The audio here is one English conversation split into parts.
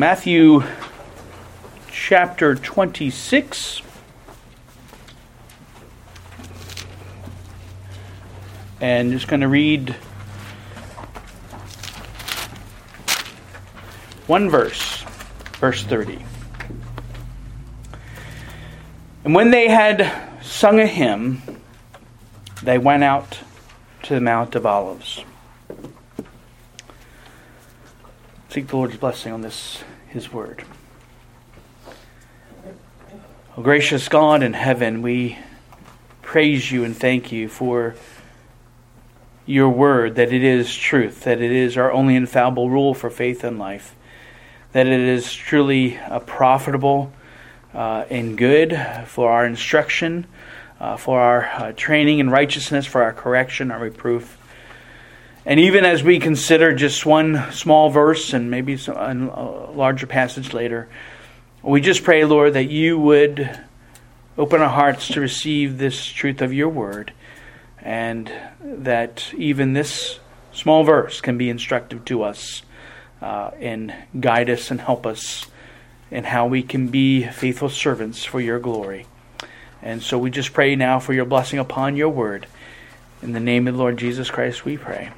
Matthew chapter 26. And just going to read one verse, verse 30. And when they had sung a hymn, they went out to the Mount of Olives. Seek the Lord's blessing on this, His word. Oh, gracious God in heaven, we praise you and thank you for your word, that it is truth, that it is our only infallible rule for faith and life, that it is truly uh, profitable uh, and good for our instruction, uh, for our uh, training in righteousness, for our correction, our reproof. And even as we consider just one small verse and maybe a larger passage later, we just pray, Lord, that you would open our hearts to receive this truth of your word, and that even this small verse can be instructive to us uh, and guide us and help us in how we can be faithful servants for your glory. And so we just pray now for your blessing upon your word. In the name of the Lord Jesus Christ, we pray.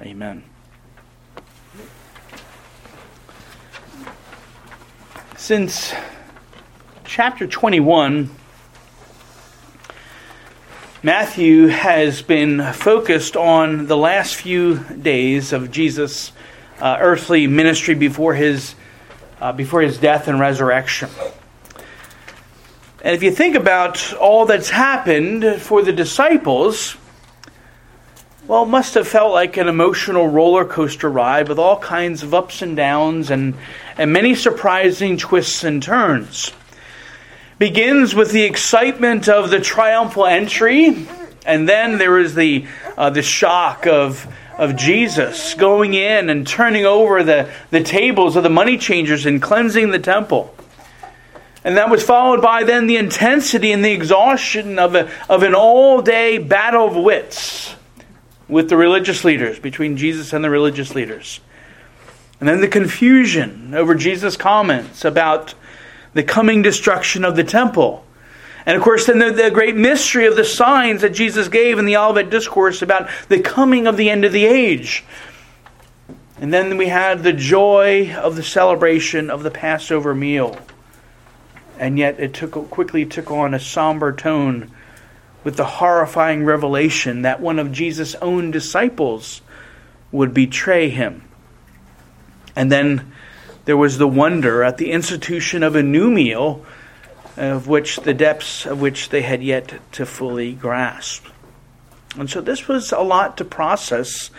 Amen. Since chapter 21, Matthew has been focused on the last few days of Jesus' uh, earthly ministry before his, uh, before his death and resurrection. And if you think about all that's happened for the disciples, well, it must have felt like an emotional roller coaster ride with all kinds of ups and downs and, and many surprising twists and turns. Begins with the excitement of the triumphal entry, and then there is the, uh, the shock of, of Jesus going in and turning over the, the tables of the money changers and cleansing the temple. And that was followed by then the intensity and the exhaustion of, a, of an all day battle of wits with the religious leaders, between Jesus and the religious leaders. And then the confusion over Jesus' comments about the coming destruction of the temple. And of course, then the, the, great mystery of the signs that Jesus gave in the Olivet Discourse about the coming of the end of the age. And then we had the joy of the celebration of the Passover meal. And yet it took quickly took on a somber tone with the horrifying revelation that one of Jesus' own disciples would betray him. And then there was the wonder at the institution of a new meal, of which the depths of which they had yet to fully grasp. And so this was a lot to process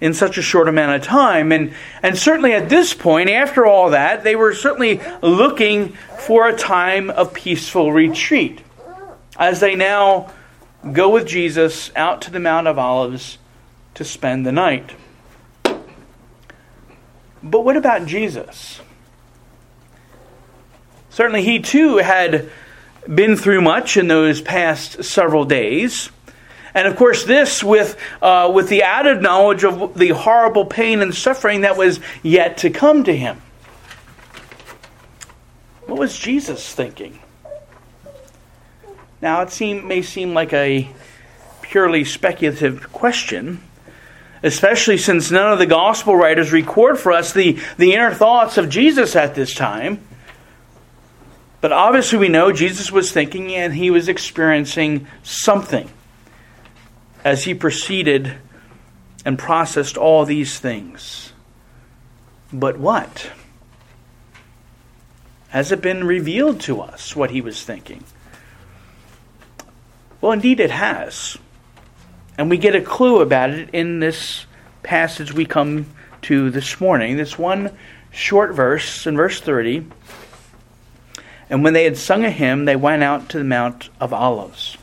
in such a short amount of time. And, and certainly at this point, after all that, they were certainly looking for a time of peaceful retreat. As they now go with Jesus out to the Mount of Olives to spend the night. But what about Jesus? Certainly, he too had been through much in those past several days. And of course, this with, uh, with the added knowledge of the horrible pain and suffering that was yet to come to him. What was Jesus thinking? Now, it seem, may seem like a purely speculative question, especially since none of the gospel writers record for us the, the inner thoughts of Jesus at this time. But obviously, we know Jesus was thinking and he was experiencing something as he proceeded and processed all these things. But what? Has it been revealed to us what he was thinking? Well, indeed, it has. And we get a clue about it in this passage we come to this morning. This one short verse in verse 30. And when they had sung a hymn, they went out to the Mount of Olives.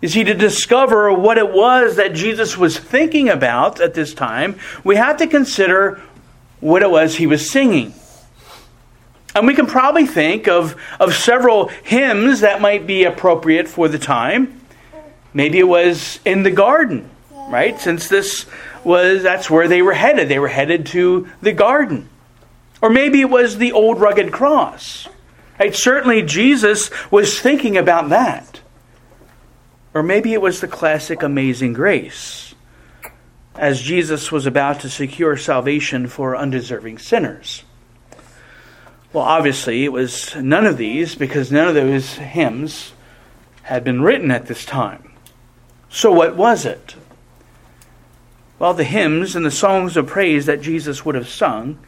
You see, to discover what it was that Jesus was thinking about at this time, we have to consider what it was he was singing. And we can probably think of, of several hymns that might be appropriate for the time. Maybe it was in the garden, right? Since this was, that's where they were headed. They were headed to the garden. Or maybe it was the old rugged cross. Right? Certainly Jesus was thinking about that. Or maybe it was the classic amazing grace, as Jesus was about to secure salvation for undeserving sinners. Well, obviously, it was none of these because none of those hymns had been written at this time. So, what was it? Well, the hymns and the songs of praise that Jesus would have sung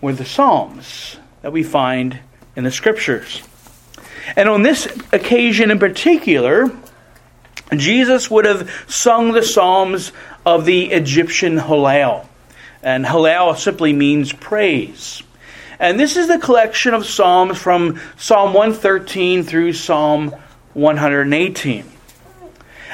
were the Psalms that we find in the Scriptures. And on this occasion in particular, Jesus would have sung the Psalms of the Egyptian Hallel. And Hallel simply means praise. And this is the collection of Psalms from Psalm 113 through Psalm 118.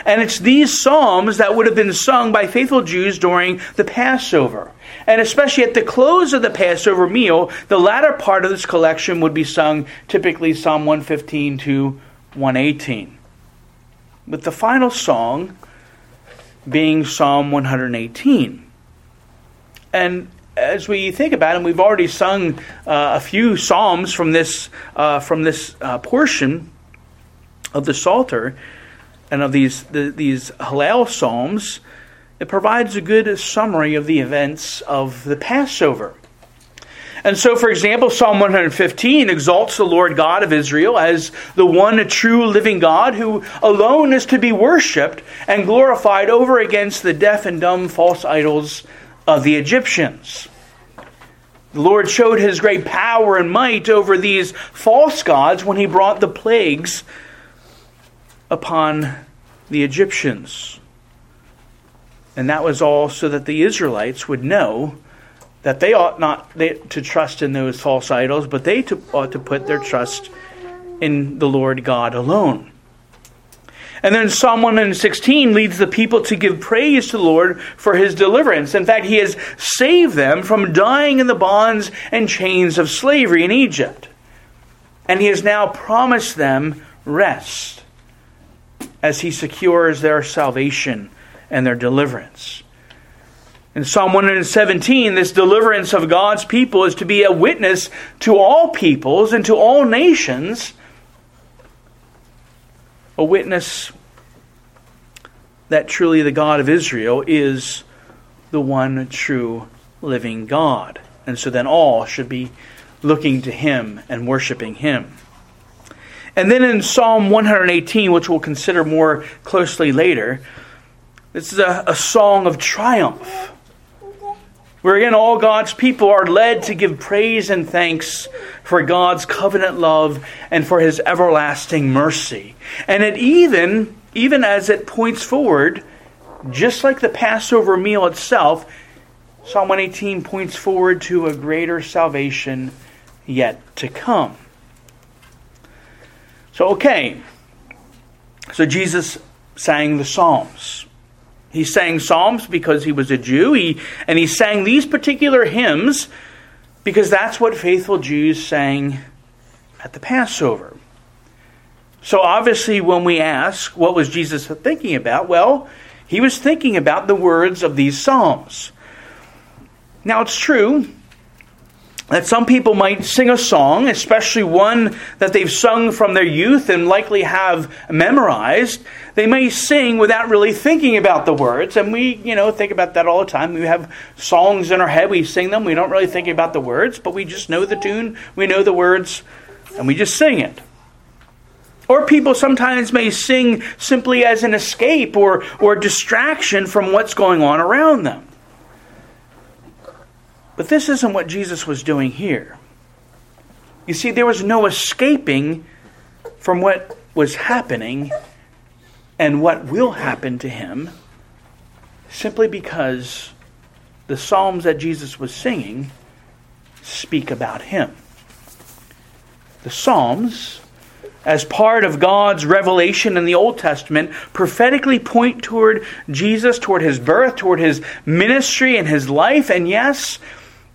And it's these psalms that would have been sung by faithful Jews during the Passover. And especially at the close of the Passover meal, the latter part of this collection would be sung, typically Psalm 115 to 118. With the final song being Psalm 118. And as we think about it, we've already sung uh, a few psalms from this uh, from this uh, portion of the Psalter and of these the, these Hallel psalms. It provides a good summary of the events of the Passover. And so, for example, Psalm 115 exalts the Lord God of Israel as the one true living God who alone is to be worshiped and glorified over against the deaf and dumb false idols of the Egyptians. The Lord showed his great power and might over these false gods when he brought the plagues upon the Egyptians. And that was all so that the Israelites would know that they ought not to trust in those false idols, but they ought to put their trust in the Lord God alone. And then Psalm 116 leads the people to give praise to the Lord for his deliverance. In fact, he has saved them from dying in the bonds and chains of slavery in Egypt. And he has now promised them rest as he secures their salvation and their deliverance. In Psalm 117, this deliverance of God's people is to be a witness to all peoples and to all nations a witness that truly the God of Israel is the one true living God. And so then all should be looking to him and worshiping him. And then in Psalm 118, which we'll consider more closely later, this is a, a song of triumph where again all God's people are led to give praise and thanks for God's covenant love and for his everlasting mercy. And it even, even as it points forward, just like the Passover meal itself, Psalm 118 points forward to a greater salvation yet to come. So, okay. So Jesus sang the Psalms. He sang psalms because he was a Jew, he, and he sang these particular hymns because that's what faithful Jews sang at the Passover. So obviously, when we ask, what was Jesus thinking about? Well, he was thinking about the words of these psalms. Now, it's true that some people might sing a song, especially one that they've sung from their youth and likely have memorized. They may sing without really thinking about the words, and we, you know, think about that all the time. We have songs in our head, we sing them, we don't really think about the words, but we just know the tune, we know the words, and we just sing it. Or people sometimes may sing simply as an escape or, or distraction from what's going on around them. But this isn't what Jesus was doing here. You see, there was no escaping from what was happening and what will happen to him simply because the Psalms that Jesus was singing speak about him. The Psalms, as part of God's revelation in the Old Testament, prophetically point toward Jesus, toward his birth, toward his ministry and his life, and yes,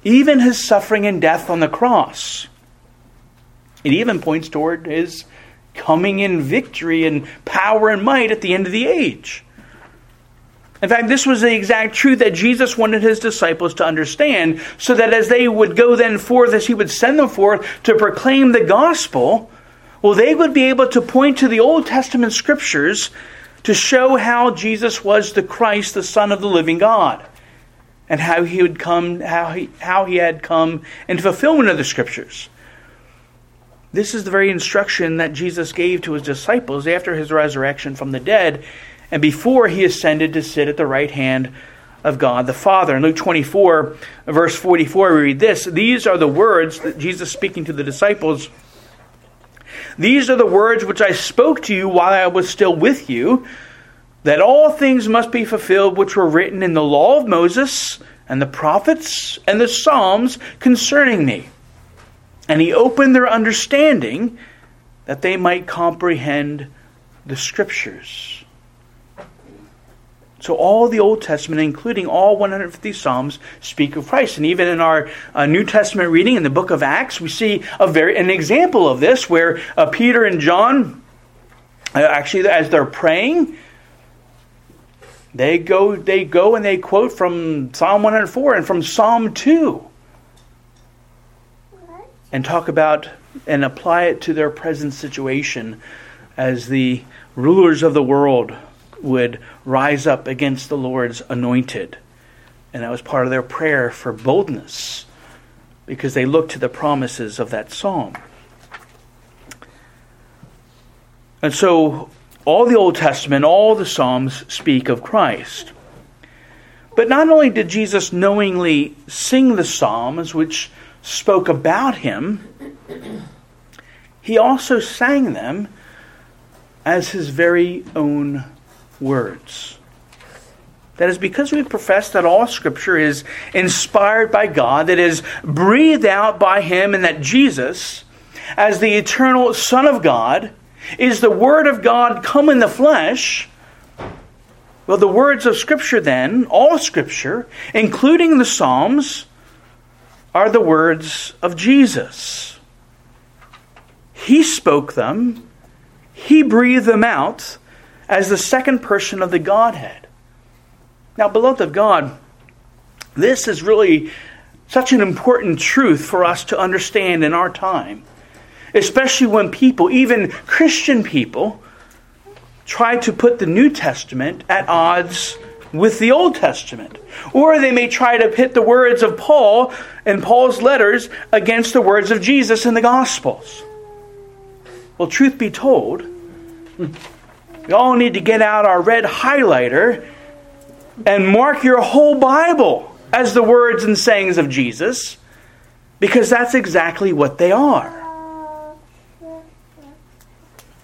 even his suffering and death on the cross. It even points toward his coming in victory and power and might at the end of the age. In fact, this was the exact truth that Jesus wanted his disciples to understand, so that as they would go then forth, as he would send them forth to proclaim the gospel, well, they would be able to point to the Old Testament scriptures to show how Jesus was the Christ, the Son of the living God, and how he would come, how he, how he had come in fulfillment of the scriptures. This is the very instruction that Jesus gave to his disciples after his resurrection from the dead and before he ascended to sit at the right hand of God the Father. In Luke 24, verse 44, we read this These are the words that Jesus speaking to the disciples. These are the words which I spoke to you while I was still with you, that all things must be fulfilled which were written in the law of Moses and the prophets and the Psalms concerning me. And he opened their understanding that they might comprehend the Scriptures. So all the Old Testament, including all 150 Psalms, speak of Christ. And even in our uh, New Testament reading in the book of Acts, we see a very an example of this where uh, Peter and John, uh, actually, as they're praying, they go they go and they quote from Psalm 104 and from Psalm 2 and talk about and apply it to their present situation as the rulers of the world would rise up against the Lord's anointed. And that was part of their prayer for boldness because they looked to the promises of that psalm. And so all the Old Testament, all the Psalms speak of Christ. But not only did Jesus knowingly sing the Psalms, which spoke about him, he also sang them as his very own words. That is because we profess that all Scripture is inspired by God, that is breathed out by Him, and that Jesus, as the eternal Son of God, is the Word of God come in the flesh. Well, the words of Scripture, then, all Scripture, including the Psalms, are the words of Jesus. He spoke them, He breathed them out as the second person of the Godhead. Now, beloved of God, this is really such an important truth for us to understand in our time, especially when people, even Christian people, try to put the New Testament at odds with the Old Testament. Or they may try to pit the words of Paul and Paul's letters against the words of Jesus in the Gospels. Well, truth be told, we all need to get out our red highlighter and mark your whole Bible as the words and sayings of Jesus because that's exactly what they are.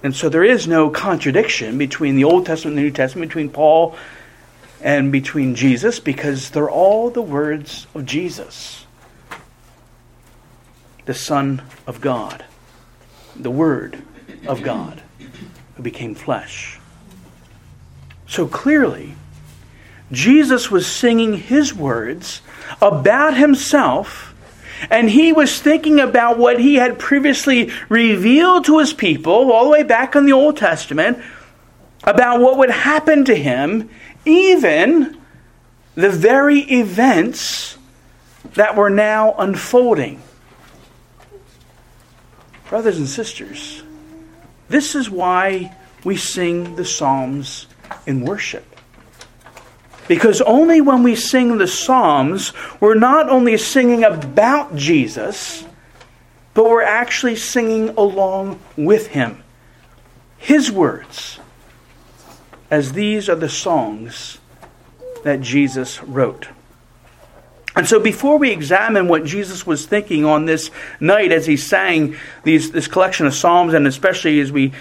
And so there is no contradiction between the Old Testament and the New Testament, between Paul and between Jesus, because they're all the words of Jesus, the Son of God, the Word of God who became flesh. So clearly, Jesus was singing his words about himself, and he was thinking about what he had previously revealed to his people, all the way back in the Old Testament, about what would happen to him, even the very events that were now unfolding. Brothers and sisters, this is why we sing the Psalms in worship. Because only when we sing the Psalms, we're not only singing about Jesus, but we're actually singing along with him. His words, as these are the songs that Jesus wrote. And so, before we examine what Jesus was thinking on this night as he sang these, this collection of Psalms, and especially as we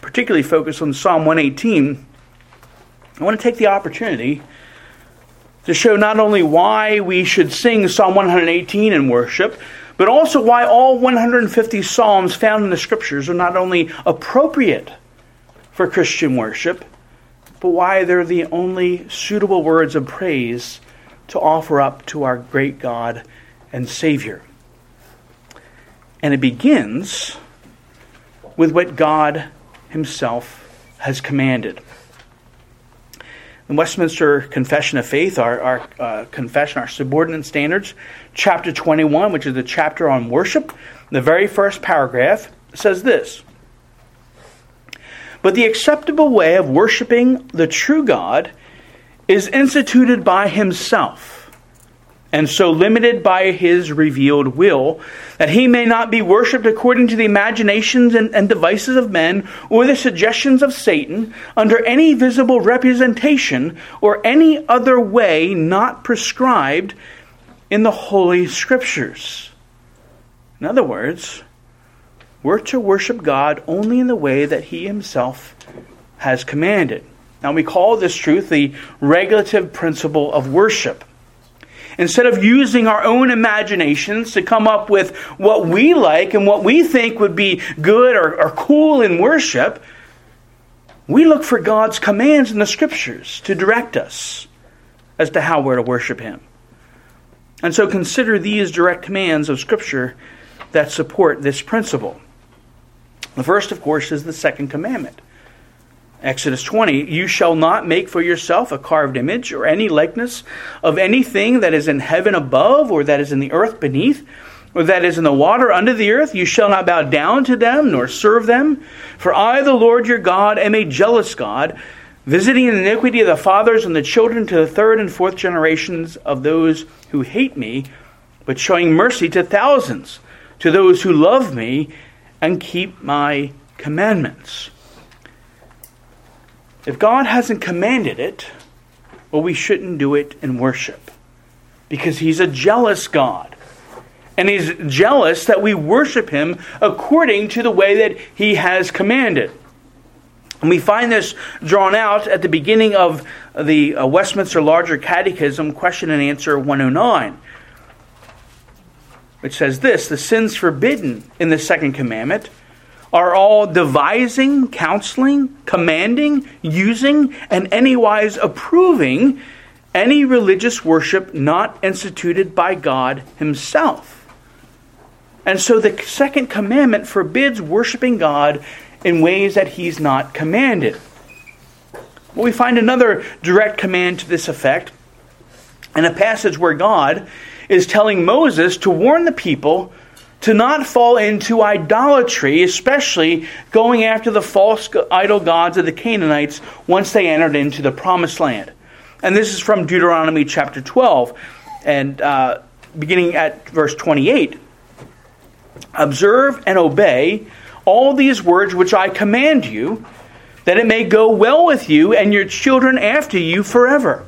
particularly focus on Psalm 118, I want to take the opportunity to show not only why we should sing Psalm 118 in worship, but also why all 150 Psalms found in the Scriptures are not only appropriate for Christian worship, but why they're the only suitable words of praise to offer up to our great God and Savior. And it begins with what God Himself has commanded. in Westminster Confession of Faith, our, our uh, confession, our subordinate standards, chapter 21, which is the chapter on worship, the very first paragraph says this But the acceptable way of worshiping the true God is instituted by Himself and so limited by his revealed will, that he may not be worshipped according to the imaginations and, and, devices of men or the suggestions of Satan, under any visible representation or any other way not prescribed in the Holy Scriptures. In other words, we're to worship God only in the way that he himself has commanded. Now, we call this truth the regulative principle of worship. Instead of using our own imaginations to come up with what we like and what we think would be good or, or cool in worship, we look for God's commands in the scriptures to direct us as to how we're to worship Him. And so consider these direct commands of Scripture that support this principle. The first, of course, is the second commandment Exodus 20, you shall not make for yourself a carved image or any likeness of anything that is in heaven above, or that is in the earth beneath, or that is in the water under the earth. You shall not bow down to them, nor serve them. For I, the Lord your God, am a jealous God, visiting the iniquity of the fathers and the children to the third and fourth generations of those who hate me, but showing mercy to thousands, to those who love me and keep my commandments. If God hasn't commanded it, well, we shouldn't do it in worship because He's a jealous God. And He's jealous that we worship Him according to the way that He has commanded. And we find this drawn out at the beginning of the uh, Westminster Larger Catechism, question and answer 109, which says this The sins forbidden in the second commandment are all devising, counseling, commanding, using, and anywise approving any religious worship not instituted by God Himself. And so the second commandment forbids worshiping God in ways that He's not commanded. We find another direct command to this effect in a passage where God is telling Moses to warn the people to not fall into idolatry, especially going after the false idol gods of the Canaanites once they entered into the promised land. And this is from Deuteronomy chapter 12, and uh, beginning at verse 28. Observe and obey all these words which I command you, that it may go well with you and your children after you forever.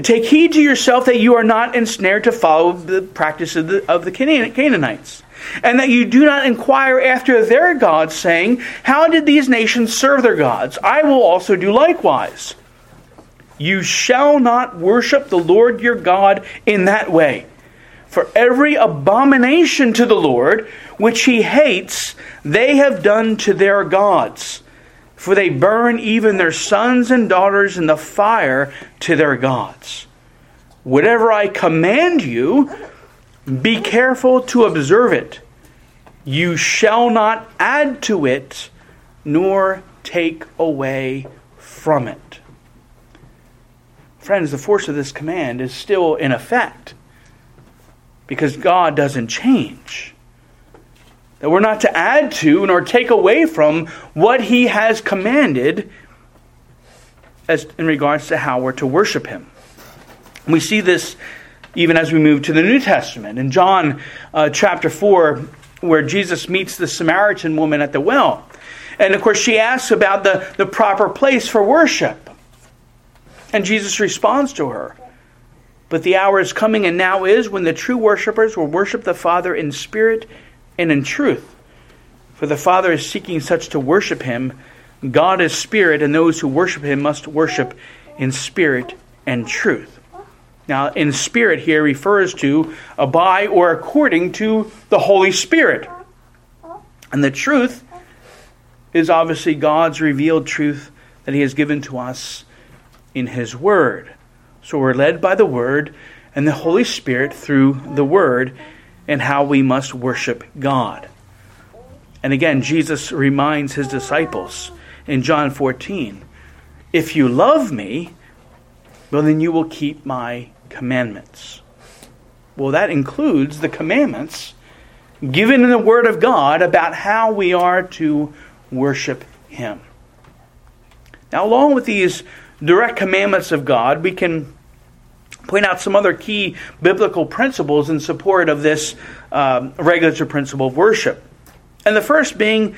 Take heed to yourself that you are not ensnared to follow the practice of the, of the Canaanites, and that you do not inquire after their gods, saying, How did these nations serve their gods? I will also do likewise. You shall not worship the Lord your God in that way. For every abomination to the Lord, which he hates, they have done to their gods for they burn even their sons and daughters in the fire to their gods. Whatever I command you, be careful to observe it. You shall not add to it, nor take away from it. Friends, the force of this command is still in effect because God doesn't change. That we're not to add to nor take away from what he has commanded as in regards to how we're to worship him. We see this even as we move to the New Testament. In John uh, chapter 4, where Jesus meets the Samaritan woman at the well. And of course, she asks about the, the proper place for worship. And Jesus responds to her. But the hour is coming and now is when the true worshippers will worship the Father in spirit and in truth. For the Father is seeking such to worship him. God is spirit, and those who worship him must worship in spirit and truth. Now, in spirit here refers to by or according to the Holy Spirit. And the truth is obviously God's revealed truth that He has given to us in His Word. So we're led by the Word and the Holy Spirit through the Word and how we must worship God. And again, Jesus reminds his disciples in John 14 If you love me, well, then you will keep my commandments. Well, that includes the commandments given in the Word of God about how we are to worship Him. Now, along with these direct commandments of God, we can point out some other key biblical principles in support of this um, regulatory principle of worship. And the first being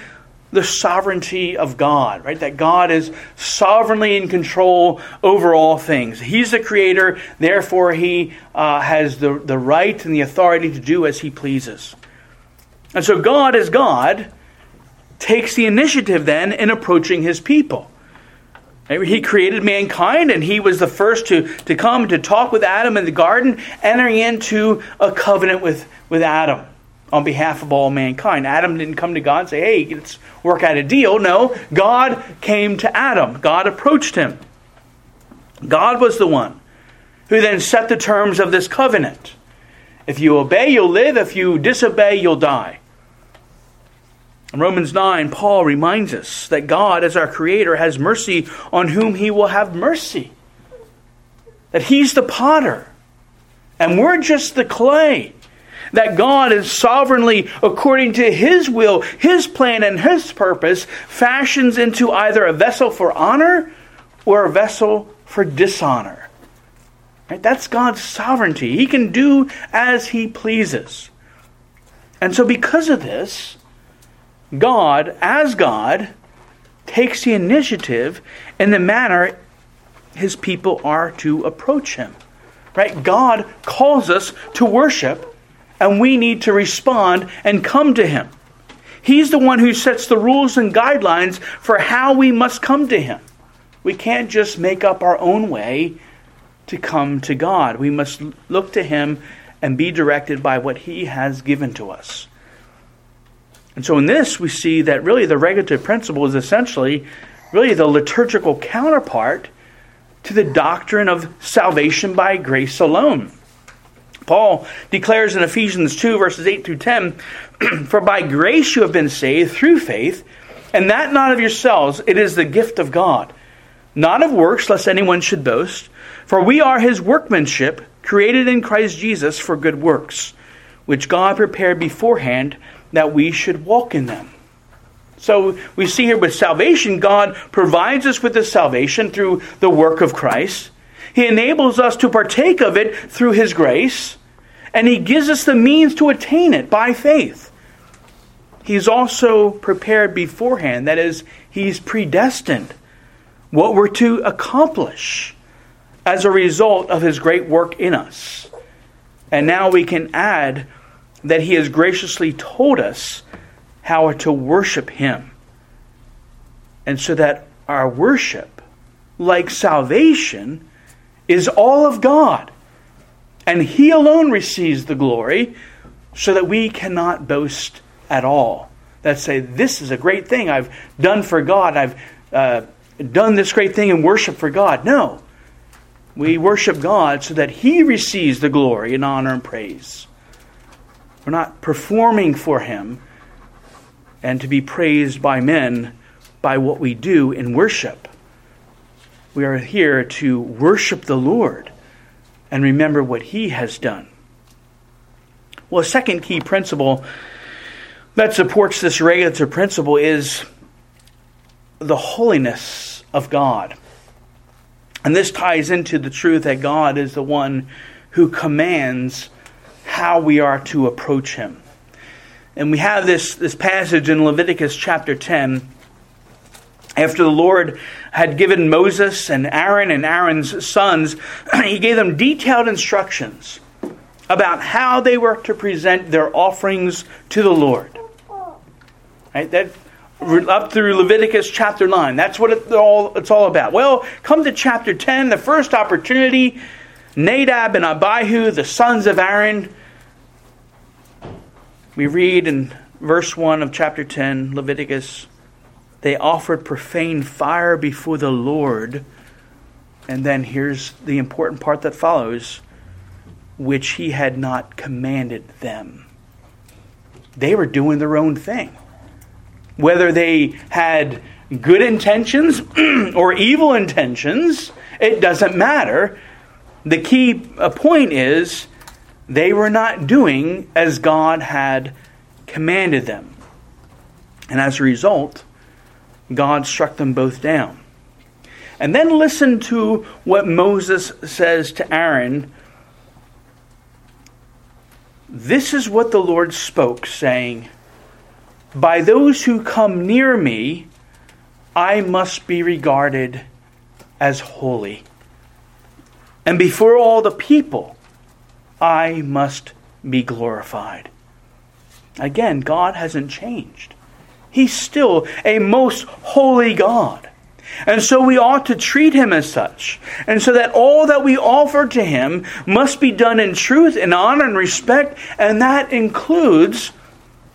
the sovereignty of God, right? That God is sovereignly in control over all things. He's the creator, therefore, He uh, has the, the right and the authority to do as He pleases. And so, God, as God, takes the initiative then in approaching His people. He created mankind, and he was the first to, to come to talk with Adam in the garden, entering into a covenant with, with Adam on behalf of all mankind. Adam didn't come to God and say, hey, let's work out a deal. No, God came to Adam. God approached him. God was the one who then set the terms of this covenant. If you obey, you'll live. If you disobey, you'll die. In Romans 9, Paul reminds us that God, as our Creator, has mercy on whom He will have mercy. That He's the potter, and we're just the clay. That God is sovereignly, according to His will, His plan, and His purpose, fashions into either a vessel for honor or a vessel for dishonor. Right? That's God's sovereignty. He can do as He pleases. And so, because of this, God, as God, takes the initiative in the manner his people are to approach him. Right? God calls us to worship, and we need to respond and come to him. He's the one who sets the rules and guidelines for how we must come to him. We can't just make up our own way to come to God. We must look to him and be directed by what he has given to us. And so in this, we see that really the regulative principle is essentially really the liturgical counterpart to the doctrine of salvation by grace alone. Paul declares in Ephesians 2, verses 8 through 10 For by grace you have been saved through faith, and that not of yourselves, it is the gift of God, not of works, lest anyone should boast. For we are his workmanship, created in Christ Jesus for good works, which God prepared beforehand that we should walk in them. So we see here with salvation, God provides us with this salvation through the work of Christ. He enables us to partake of it through His grace, and He gives us the means to attain it by faith. He's also prepared beforehand, that is, He's predestined what we're to accomplish as a result of His great work in us. And now we can add that He has graciously told us how to worship Him. And so that our worship, like salvation, is all of God. And He alone receives the glory, so that we cannot boast at all. That say, This is a great thing I've done for God. I've uh, done this great thing in worship for God. No. We worship God so that He receives the glory and honor and praise. We're not performing for Him and to be praised by men by what we do in worship. We are here to worship the Lord and remember what He has done. Well, a second key principle that supports this regulative principle is the holiness of God. And this ties into the truth that God is the one who commands how we are to approach him. And we have this, this passage in Leviticus chapter 10. After the Lord had given Moses and Aaron and Aaron's sons, he gave them detailed instructions about how they were to present their offerings to the Lord. Right? That up through Leviticus chapter 9. That's what it all, it's all about. Well, come to chapter 10, the first opportunity. Nadab and Abihu, the sons of Aaron, we read in verse 1 of chapter 10, Leviticus, they offered profane fire before the Lord. And then here's the important part that follows which he had not commanded them. They were doing their own thing. Whether they had good intentions or evil intentions, it doesn't matter. The key uh, point is they were not doing as God had commanded them. And as a result, God struck them both down. And then listen to what Moses says to Aaron. This is what the Lord spoke, saying, By those who come near me, I must be regarded as holy. And before all the people, I must be glorified. Again, God hasn't changed. He's still a most holy God. And so we ought to treat him as such. And so that all that we offer to him must be done in truth, in honor, and respect, and that includes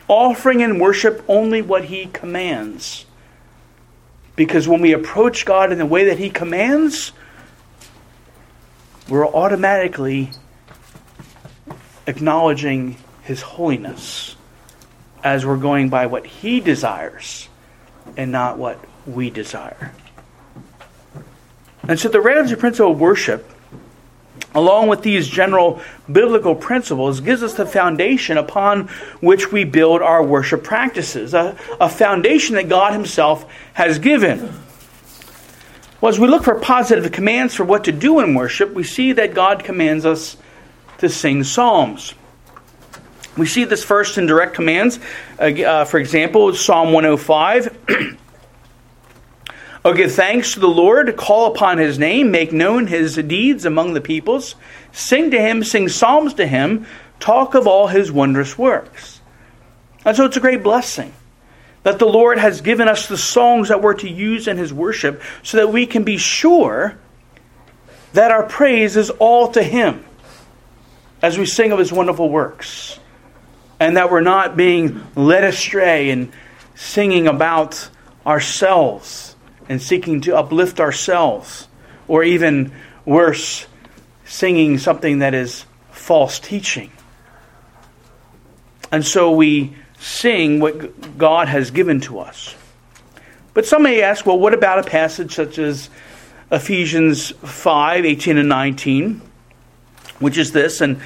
offering and worship only what he commands. Because when we approach God in the way that he commands, we're automatically acknowledging his holiness as we're going by what he desires and not what we desire. And so the regulative principle of worship, along with these general biblical principles, gives us the foundation upon which we build our worship practices, a, a foundation that God Himself has given. Well, as we look for positive commands for what to do in worship, we see that God commands us to sing psalms. We see this first in direct commands. Uh, for example, Psalm 105. Oh, give thanks to the Lord, call upon his name, make known his deeds among the peoples, sing to him, sing psalms to him, talk of all his wondrous works. And so it's a great blessing that the Lord has given us the songs that we're to use in his worship so that we can be sure that our praise is all to him as we sing of his wonderful works. And that we're not being led astray and singing about ourselves and seeking to uplift ourselves, or even worse, singing something that is false teaching. And so we sing what God has given to us. But some may ask, well, what about a passage such as Ephesians 5 18 and 19, which is this, and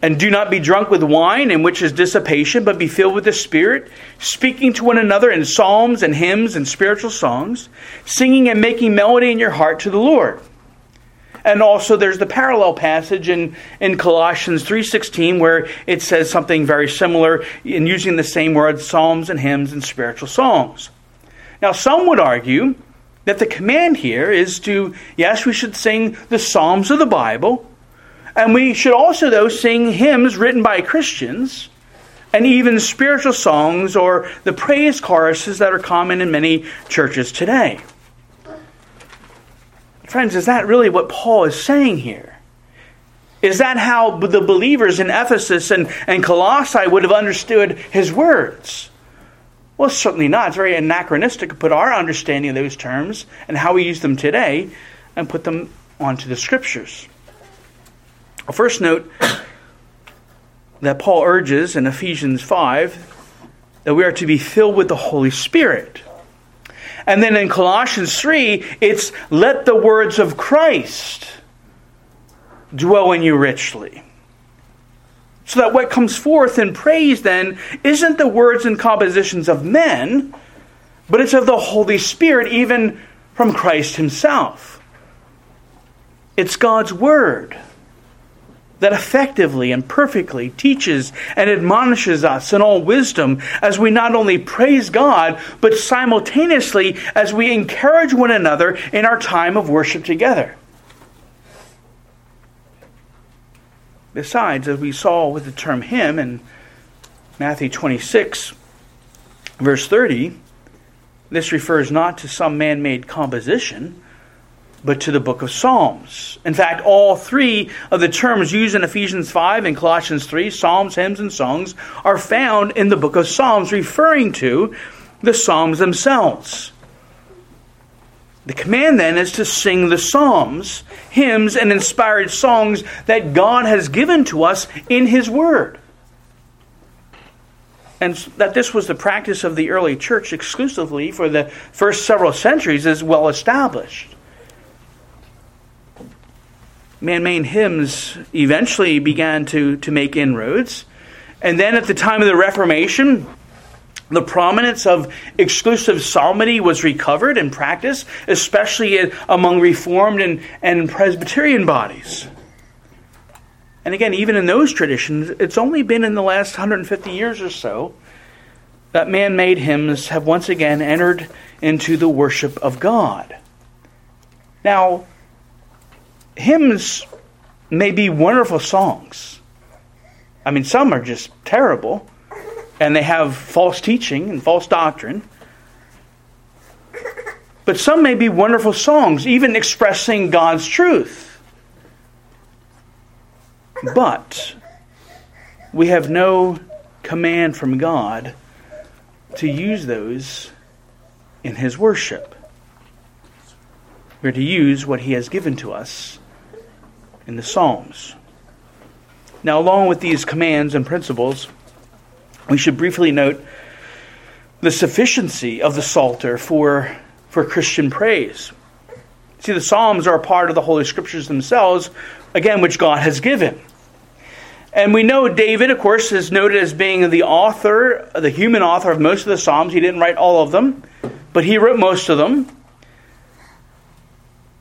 and do not be drunk with wine, in which is dissipation, but be filled with the Spirit, speaking to one another in psalms and hymns and spiritual songs, singing and making melody in your heart to the Lord. And also there's the parallel passage in, in Colossians 3.16 where it says something very similar in using the same words, psalms and hymns and spiritual songs. Now some would argue that the command here is to, yes, we should sing the psalms of the Bible, and we should also, though, sing hymns written by Christians and even spiritual songs or the praise choruses that are common in many churches today. Friends, is that really what Paul is saying here? Is that how the believers in Ephesus and, and Colossae would have understood his words? Well, certainly not. It's very anachronistic to put our understanding of those terms and how we use them today and put them onto the scriptures. First, note that Paul urges in Ephesians 5 that we are to be filled with the Holy Spirit. And then in Colossians 3, it's let the words of Christ dwell in you richly. So that what comes forth in praise then isn't the words and compositions of men, but it's of the Holy Spirit, even from Christ Himself. It's God's Word that effectively and perfectly teaches and admonishes us in all wisdom as we not only praise God, but simultaneously as we encourage one another in our time of worship together. Besides, as we saw with the term hymn in Matthew 26, verse 30, this refers not to some man made composition but to the book of Psalms. In fact, all three of the terms used in Ephesians 5 and Colossians 3, Psalms, hymns, and songs, are found in the book of Psalms, referring to the Psalms themselves. The command then is to sing the psalms, hymns, and inspired songs that God has given to us in His Word. and that this was the practice of the early church exclusively for the first several centuries is well established. Man made hymns eventually began to, to make inroads. And then at the time of the Reformation, the prominence of exclusive psalmody was recovered and practiced, especially among Reformed and, and Presbyterian bodies. And again, even in those traditions, it's only been in the last 150 years or so that man made hymns have once again entered into the worship of God. Now, hymns may be wonderful songs. I mean, some are just terrible, and they have false teaching and false doctrine. But some may be wonderful songs, even expressing God's truth. But we have no command from God to use those in His worship. We're to use what He has given to us in the Psalms. Now, along with these commands and principles, we should briefly note the sufficiency of the Psalter for, for Christian praise. See, the Psalms are a part of the Holy Scriptures themselves, again, which God has given. And we know David, of course, is noted as being the author, the human author of most of the Psalms. He didn't write all of them, but he wrote most of them.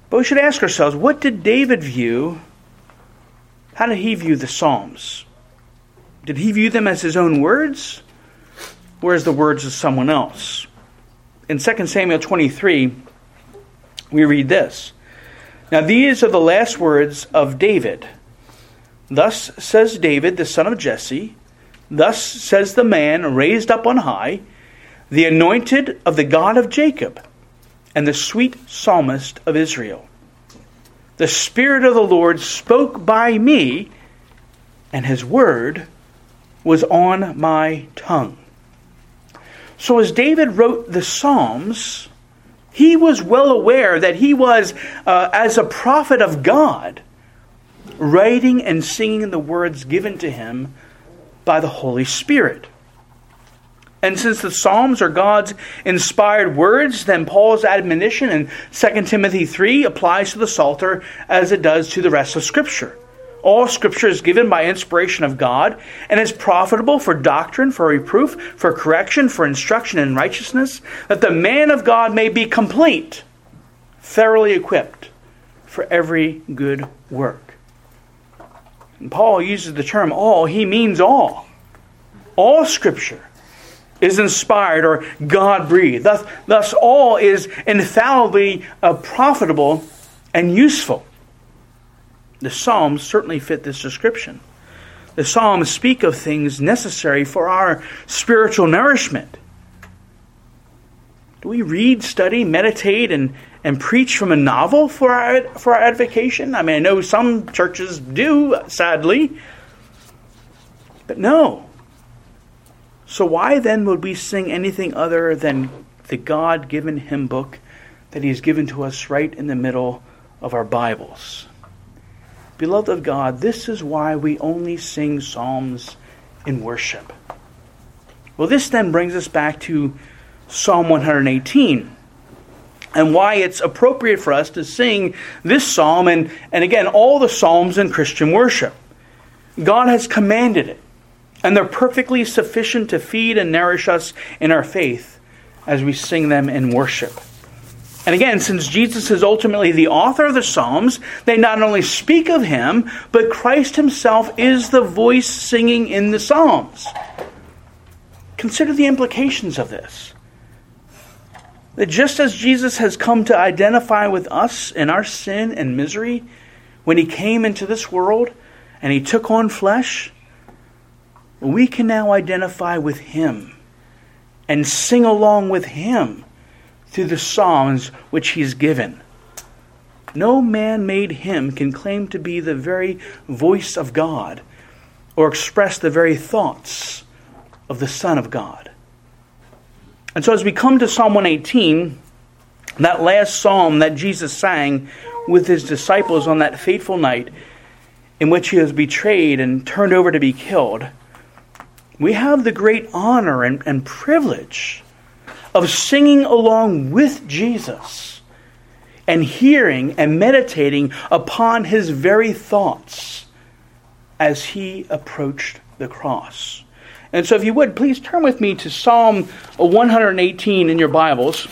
But we should ask ourselves what did David view? How did he view the Psalms? Did he view them as his own words, or as the words of someone else? In 2 Samuel 23, we read this Now, these are the last words of David Thus says David, the son of Jesse, thus says the man raised up on high, the anointed of the God of Jacob, and the sweet psalmist of Israel. The Spirit of the Lord spoke by me, and his word was on my tongue. So, as David wrote the Psalms, he was well aware that he was, uh, as a prophet of God, writing and singing the words given to him by the Holy Spirit. And since the Psalms are God's inspired words, then Paul's admonition in 2 Timothy 3 applies to the Psalter as it does to the rest of Scripture. All Scripture is given by inspiration of God and is profitable for doctrine, for reproof, for correction, for instruction in righteousness, that the man of God may be complete, thoroughly equipped for every good work. And Paul uses the term all, he means all. All Scripture is inspired or God breathed. Thus, thus, all is infallibly uh, profitable and useful. The Psalms certainly fit this description. The Psalms speak of things necessary for our spiritual nourishment. Do we read, study, meditate, and, and preach from a novel for our, for our edification? I mean, I know some churches do, sadly. But no. So why then would we sing anything other than the God given hymn book that He has given to us right in the middle of our Bibles? Beloved of God, this is why we only sing psalms in worship. Well, this then brings us back to Psalm 118 and why it's appropriate for us to sing this psalm and, and again, all the psalms in Christian worship. God has commanded it, and they're perfectly sufficient to feed and nourish us in our faith as we sing them in worship. And again, since Jesus is ultimately the author of the Psalms, they not only speak of him, but Christ himself is the voice singing in the Psalms. Consider the implications of this. That just as Jesus has come to identify with us in our sin and misery when he came into this world and he took on flesh, we can now identify with him and sing along with him through the Psalms which he's given. No man made hymn can claim to be the very voice of God or express the very thoughts of the Son of God. And so, as we come to Psalm 118, that last psalm that Jesus sang with his disciples on that fateful night in which he was betrayed and turned over to be killed, we have the great honor and, and privilege of singing along with Jesus and hearing and meditating upon his very thoughts as he approached the cross. And so, if you would, please turn with me to Psalm 118 in your Bibles.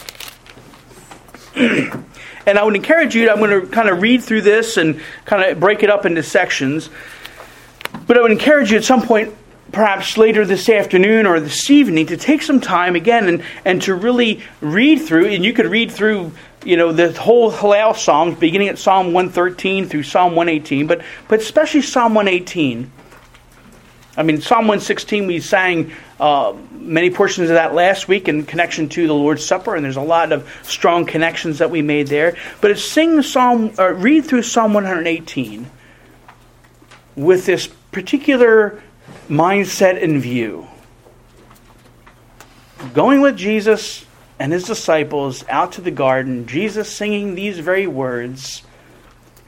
and I would encourage you, I'm going to kind of read through this and kind of break it up into sections. But I would encourage you at some point, perhaps later this afternoon or this evening, to take some time again and, and to really read through. And you could read through, you know, the whole Hallel Psalms, beginning at Psalm 113 through Psalm 118, but, but especially Psalm 118 I mean, Psalm 116, we sang uh, many portions of that last week in connection to the Lord's Supper, and there's a lot of strong connections that we made there. But sing Psalm, or read through Psalm 118 with this particular mindset in view. Going with Jesus and his disciples out to the garden, Jesus singing these very words,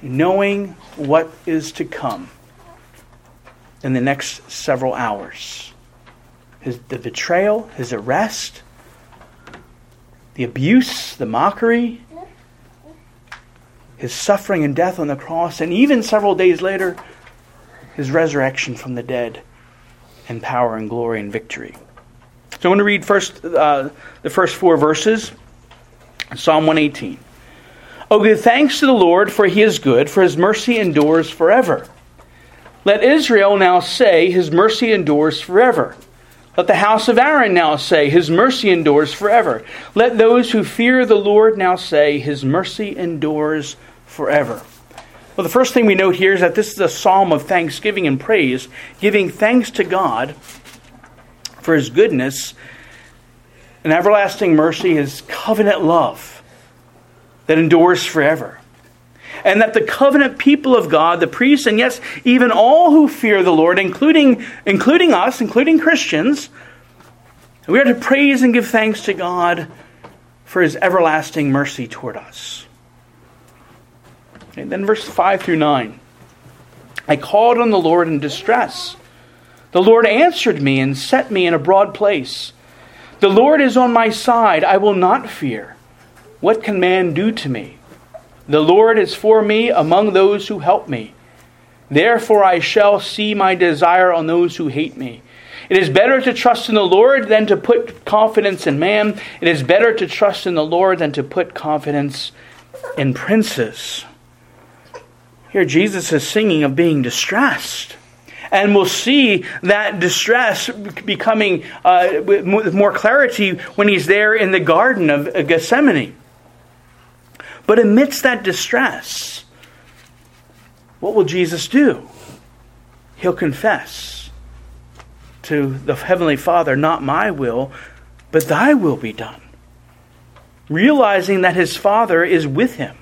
knowing what is to come in the next several hours. His, the betrayal, his arrest, the abuse, the mockery, his suffering and death on the cross, and even several days later, his resurrection from the dead in power and glory and victory. So I want to read first uh, the first four verses. Psalm 118. Oh, give thanks to the Lord, for he is good, for his mercy endures forever. Let Israel now say, His mercy endures forever. Let the house of Aaron now say, His mercy endures forever. Let those who fear the Lord now say, His mercy endures forever. Well, the first thing we note here is that this is a psalm of thanksgiving and praise, giving thanks to God for His goodness and everlasting mercy, His covenant love that endures forever and that the covenant people of God, the priests, and yes, even all who fear the Lord, including, including us, including Christians, we are to praise and give thanks to God for his everlasting mercy toward us. Then verse 5 through 9. I called on the Lord in distress. The Lord answered me and set me in a broad place. The Lord is on my side. I will not fear. What can man do to me? The Lord is for me among those who help me. Therefore I shall see my desire on those who hate me. It is better to trust in the Lord than to put confidence in man. It is better to trust in the Lord than to put confidence in princes. Here, Jesus is singing of being distressed. And we'll see that distress becoming uh, with more clarity when he's there in the Garden of Gethsemane. But amidst that distress, what will Jesus do? He'll confess to the Heavenly Father, Not my will, but thy will be done. Realizing that his Father is with him.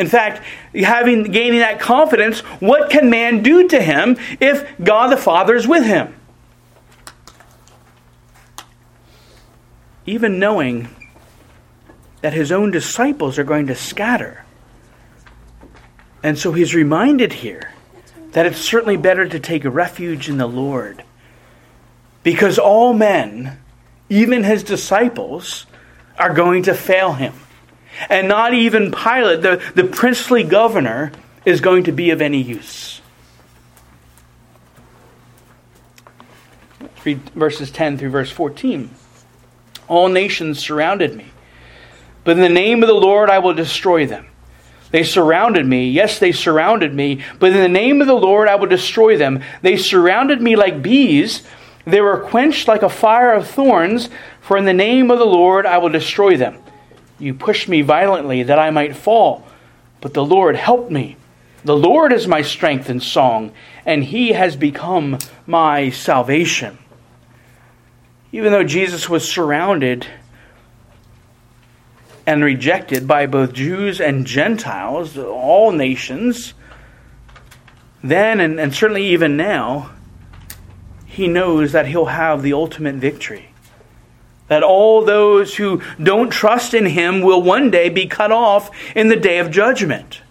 In fact, having gaining that confidence, what can man do to him if God the Father is with him? Even knowing that his own disciples are going to scatter. And so he's reminded here that it's certainly better to take refuge in the Lord. Because all men, even his disciples, are going to fail him. And not even Pilate, the, the princely governor, is going to be of any use. Read verses 10 through verse 14. All nations surrounded me but in the name of the Lord I will destroy them. They surrounded me. Yes, they surrounded me. But in the name of the Lord I will destroy them. They surrounded me like bees. They were quenched like a fire of thorns. For in the name of the Lord I will destroy them. You pushed me violently that I might fall. But the Lord helped me. The Lord is my strength and song, and he has become my salvation. Even though Jesus was surrounded, and rejected by both Jews and Gentiles, all nations, then and, and certainly even now, he knows that he'll have the ultimate victory. That all those who don't trust in him will one day be cut off in the day of judgment.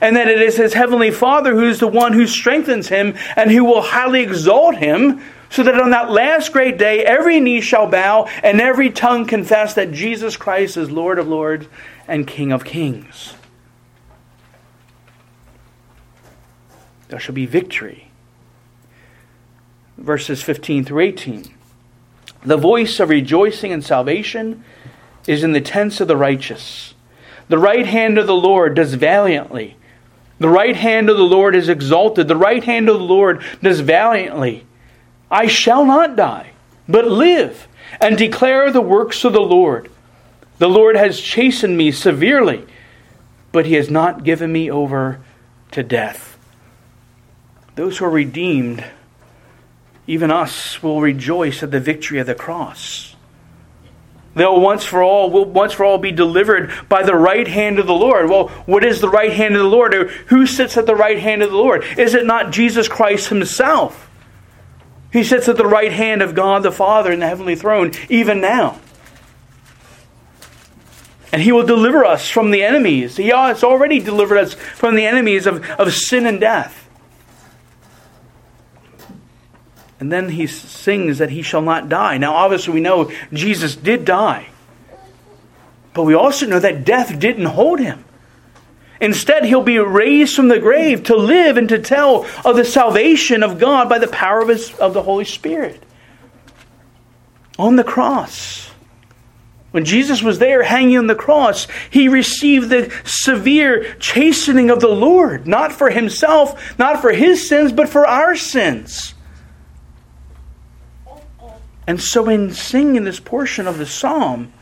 And that it is his heavenly Father who is the one who strengthens him and who will highly exalt him so that on that last great day every knee shall bow and every tongue confess that Jesus Christ is Lord of lords and King of kings. There shall be victory. Verses 15 through 18. The voice of rejoicing and salvation is in the tents of the righteous. The right hand of the Lord does valiantly. The right hand of the Lord is exalted. The right hand of the Lord does valiantly. I shall not die, but live and declare the works of the Lord. The Lord has chastened me severely, but he has not given me over to death. Those who are redeemed, even us, will rejoice at the victory of the cross. They'll once for all will once for all be delivered by the right hand of the Lord. Well, what is the right hand of the Lord? who sits at the right hand of the Lord? Is it not Jesus Christ himself? He sits at the right hand of God the Father in the heavenly throne, even now. And he will deliver us from the enemies. He has already delivered us from the enemies of, of sin and death. And then he sings that he shall not die. Now, obviously, we know Jesus did die. But we also know that death didn't hold him. Instead, he'll be raised from the grave to live and to tell of the salvation of God by the power of, his, of the Holy Spirit. On the cross, when Jesus was there hanging on the cross, he received the severe chastening of the Lord, not for himself, not for his sins, but for our sins. And so, in singing this portion of the psalm,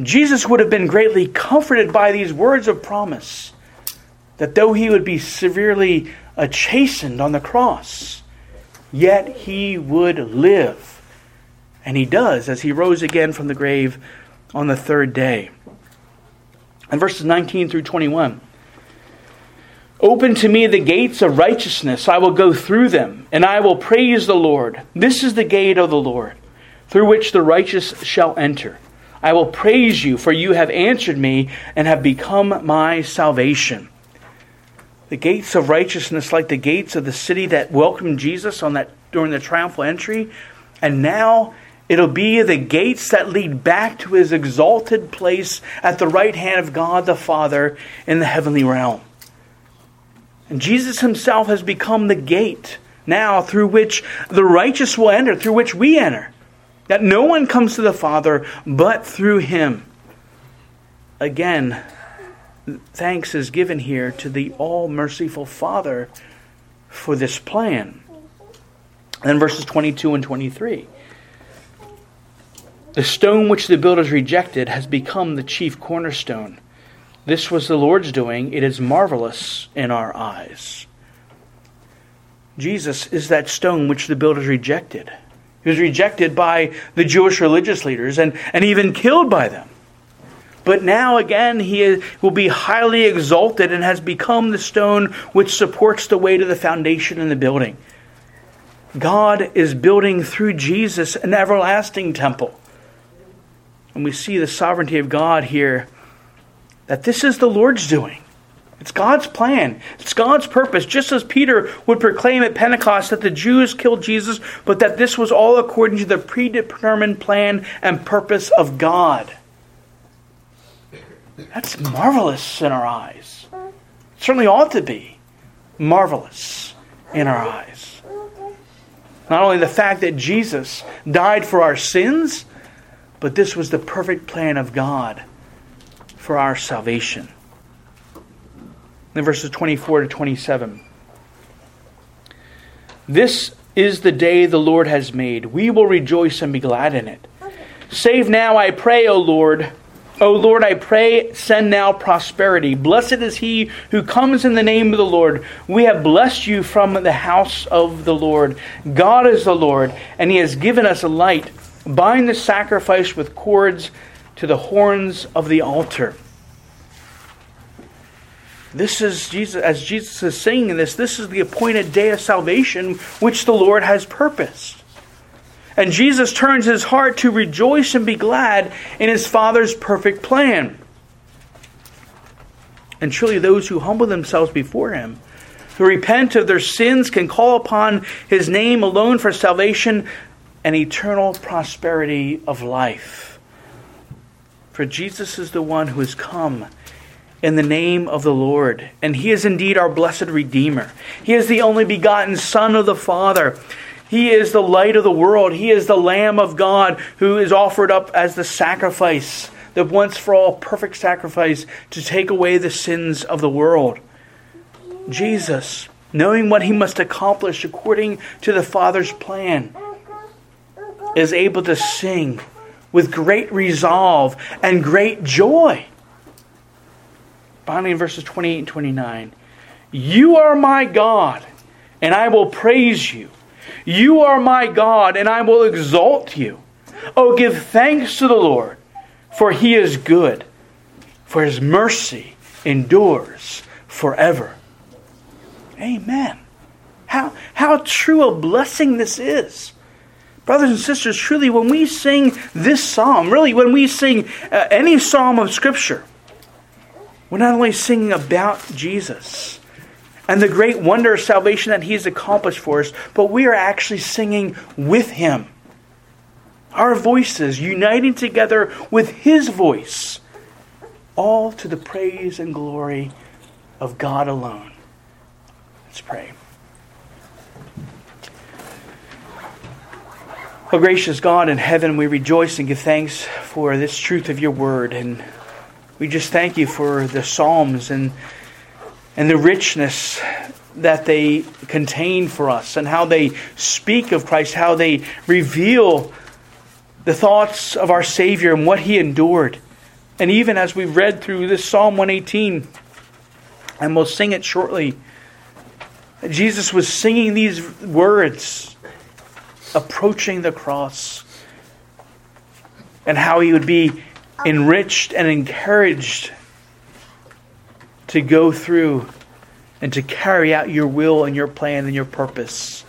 Jesus would have been greatly comforted by these words of promise that though he would be severely uh, chastened on the cross, yet he would live. And he does as he rose again from the grave on the third day. And verses 19 through 21. Open to me the gates of righteousness. I will go through them, and I will praise the Lord. This is the gate of the Lord, through which the righteous shall enter. I will praise you, for you have answered me and have become my salvation. The gates of righteousness, like the gates of the city that welcomed Jesus on that during the triumphal entry, and now it'll be the gates that lead back to his exalted place at the right hand of God the Father in the heavenly realm. And Jesus himself has become the gate now through which the righteous will enter, through which we enter. That no one comes to the Father but through him. Again, thanks is given here to the all merciful Father for this plan. Then verses 22 and 23. The stone which the builders rejected has become the chief cornerstone. This was the Lord's doing. It is marvelous in our eyes. Jesus is that stone which the builders rejected. He was rejected by the Jewish religious leaders and, and even killed by them. But now again, he will be highly exalted and has become the stone which supports the weight of the foundation in the building. God is building through Jesus an everlasting temple. And we see the sovereignty of God here that this is the Lord's doing. It's God's plan. It's God's purpose. Just as Peter would proclaim at Pentecost that the Jews killed Jesus, but that this was all according to the predetermined plan and purpose of God. That's marvelous in our eyes. It certainly ought to be marvelous in our eyes. Not only the fact that Jesus died for our sins, but this was the perfect plan of God for our salvation. In verses 24 to 27. This is the day the Lord has made. We will rejoice and be glad in it. Save now, I pray, O Lord. O Lord, I pray, send now prosperity. Blessed is he who comes in the name of the Lord. We have blessed you from the house of the Lord. God is the Lord, and he has given us a light. Bind the sacrifice with cords to the horns of the altar. This is Jesus, as Jesus is saying this, this is the appointed day of salvation which the Lord has purposed. And Jesus turns his heart to rejoice and be glad in his Father's perfect plan. And truly, those who humble themselves before him who repent of their sins can call upon his name alone for salvation and eternal prosperity of life. For Jesus is the one who has come in the name of the Lord, and he is indeed our blessed Redeemer. He is the only begotten Son of the Father. He is the light of the world. He is the Lamb of God who is offered up as the sacrifice, the once for all perfect sacrifice to take away the sins of the world. Jesus, knowing what he must accomplish according to the Father's plan, is able to sing with great resolve and great joy. Finally, in verses 28 and 29, You are my God, and I will praise you. You are my God, and I will exalt you. Oh, give thanks to the Lord, for he is good, for his mercy endures forever. Amen. How, how true a blessing this is. Brothers and sisters, truly, when we sing this psalm, really, when we sing uh, any psalm of Scripture, we're not only singing about Jesus and the great wonder of salvation that He has accomplished for us, but we are actually singing with Him. Our voices uniting together with His voice, all to the praise and glory of God alone. Let's pray. Oh, gracious God in heaven, we rejoice and give thanks for this truth of your word. And we just thank you for the Psalms and, and the richness that they contain for us and how they speak of Christ, how they reveal the thoughts of our Savior and what he endured. And even as we've read through this Psalm 118, and we'll sing it shortly, Jesus was singing these words approaching the cross and how he would be enriched and encouraged to go through and to carry out your will and your plan and your purpose.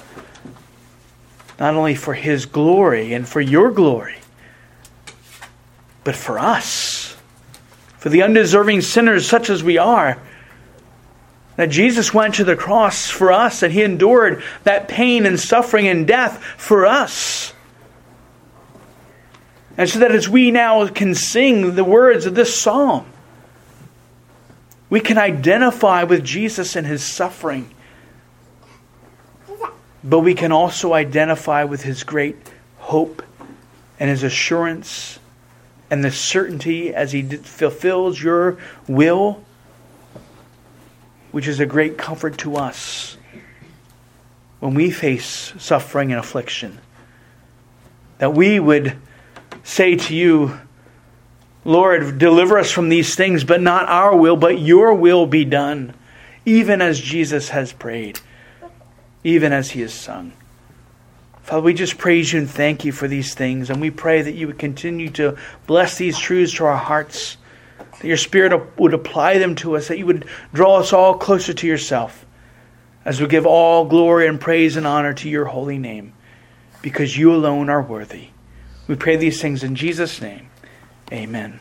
Not only for his glory and for your glory, but for us, for the undeserving sinners such as we are that Jesus went to the cross for us, that he endured that pain and suffering and death for us. And so that as we now can sing the words of this psalm, we can identify with Jesus and his suffering. But we can also identify with his great hope and his assurance and the certainty as he fulfills your will which is a great comfort to us when we face suffering and affliction. That we would say to you, Lord, deliver us from these things, but not our will, but your will be done, even as Jesus has prayed, even as he has sung. Father, we just praise you and thank you for these things, and we pray that you would continue to bless these truths to our hearts that your Spirit would apply them to us, that you would draw us all closer to yourself as we give all glory and praise and honor to your holy name, because you alone are worthy. We pray these things in Jesus' name. Amen.